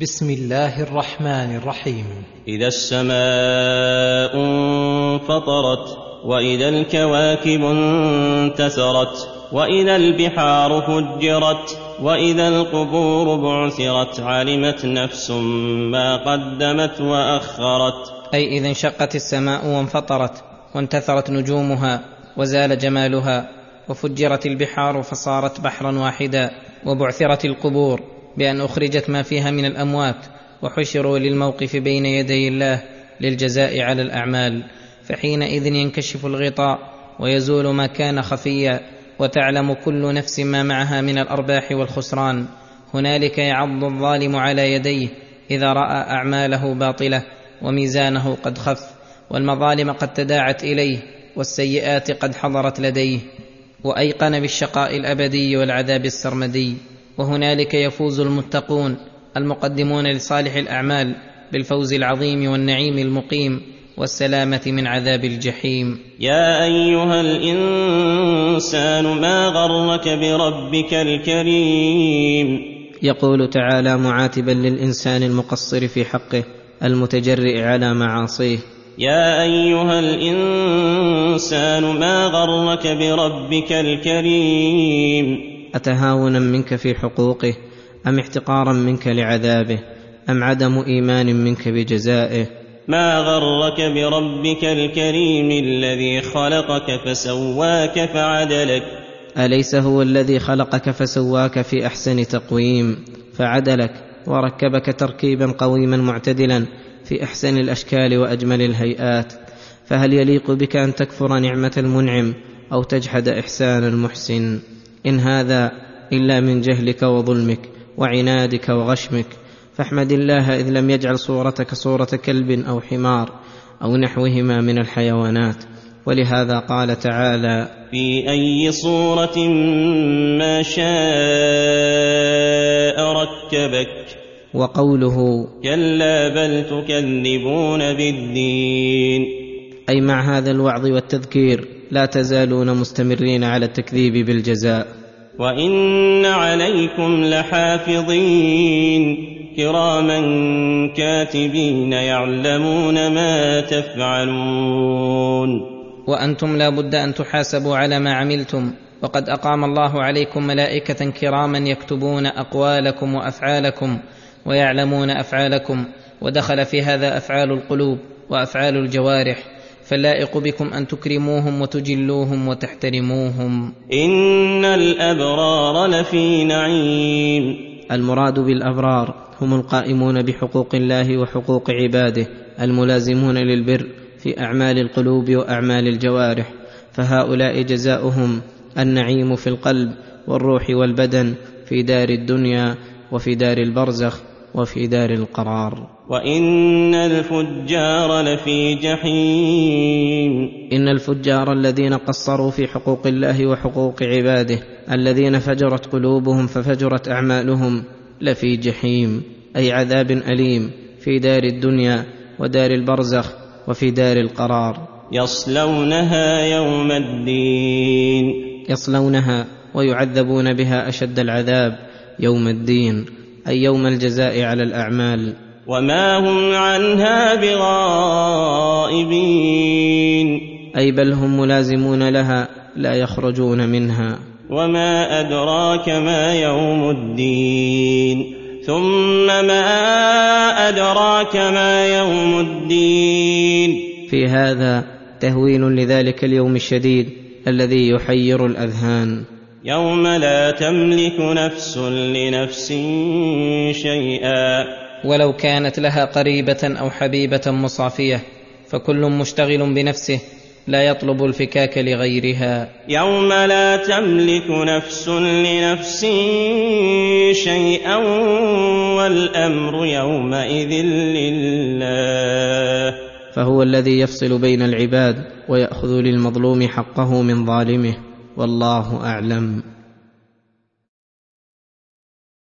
بسم الله الرحمن الرحيم. إذا السماء انفطرت وإذا الكواكب انتثرت وإذا البحار فجرت وإذا القبور بعثرت علمت نفس ما قدمت وأخرت. أي إذا انشقت السماء وانفطرت وانتثرت نجومها وزال جمالها وفجرت البحار فصارت بحرا واحدا وبعثرت القبور. بأن أخرجت ما فيها من الأموات وحشروا للموقف بين يدي الله للجزاء على الأعمال فحينئذ ينكشف الغطاء ويزول ما كان خفيا وتعلم كل نفس ما معها من الأرباح والخسران. هنالك يعض الظالم على يديه إذا رأى أعماله باطلة وميزانه قد خف والمظالم قد تداعت إليه والسيئات قد حضرت لديه. وأيقن بالشقاء الأبدي والعذاب السرمدي. وهنالك يفوز المتقون المقدمون لصالح الأعمال بالفوز العظيم والنعيم المقيم والسلامة من عذاب الجحيم. يا أيها الإنسان ما غرك بربك الكريم؟ يقول تعالى معاتبا للإنسان المقصر في حقه المتجرئ على معاصيه. يا أيها الإنسان ما غرك بربك الكريم؟ أتهاونا منك في حقوقه؟ أم احتقارا منك لعذابه؟ أم عدم إيمان منك بجزائه؟ ما غرك بربك الكريم الذي خلقك فسواك فعدلك؟ أليس هو الذي خلقك فسواك في أحسن تقويم؟ فعدلك وركبك تركيبا قويما معتدلا في أحسن الأشكال وأجمل الهيئات. فهل يليق بك أن تكفر نعمة المنعم أو تجحد إحسان المحسن؟ إن هذا إلا من جهلك وظلمك وعنادك وغشمك فاحمد الله إذ لم يجعل صورتك صورة كلب أو حمار أو نحوهما من الحيوانات ولهذا قال تعالى في أي صورة ما شاء ركبك؟ وقوله كلا بل تكذبون بالدين. أي مع هذا الوعظ والتذكير لا تزالون مستمرين على التكذيب بالجزاء. وإن عليكم لحافظين. كراما كاتبين يعلمون ما تفعلون. وأنتم لا بد أن تحاسبوا على ما عملتم. وقد أقام الله عليكم ملائكة كراما يكتبون أقوالكم وأفعالكم ويعلمون أفعالكم. ودخل في هذا أفعال القلوب وأفعال الجوارح. فاللائق بكم أن تكرموهم وتجلوهم وتحترموهم. إن الأبرار لفي نعيم. المراد بالأبرار هم القائمون بحقوق الله وحقوق عباده الملازمون للبر في أعمال القلوب وأعمال الجوارح. فهؤلاء جزاؤهم النعيم في القلب والروح والبدن في دار الدنيا وفي دار البرزخ. وفي دار القرار. وإن الفجار لفي جحيم. إن الفجار الذين قصروا في حقوق الله وحقوق عباده الذين فجرت قلوبهم ففجرت أعمالهم لفي جحيم أي عذاب أليم في دار الدنيا ودار البرزخ وفي دار القرار. يصلونها يوم الدين. يصلونها ويعذبون بها أشد العذاب يوم الدين. أي يوم الجزاء على الأعمال. وما هم عنها بغائبين. أي بل هم ملازمون لها لا يخرجون منها. وما أدراك ما يوم الدين. ثم ما أدراك ما يوم الدين. في هذا تهويل لذلك اليوم الشديد الذي يحير الأذهان. يوم لا تملك نفس لنفس شيئا. ولو كانت لها قريبة أو حبيبة مصافية فكل مشتغل بنفسه لا يطلب الفكاك لغيرها. يوم لا تملك نفس لنفس شيئا والأمر يومئذ لله. فهو الذي يفصل بين العباد ويأخذ للمظلوم حقه من ظالمه. والله أعلم.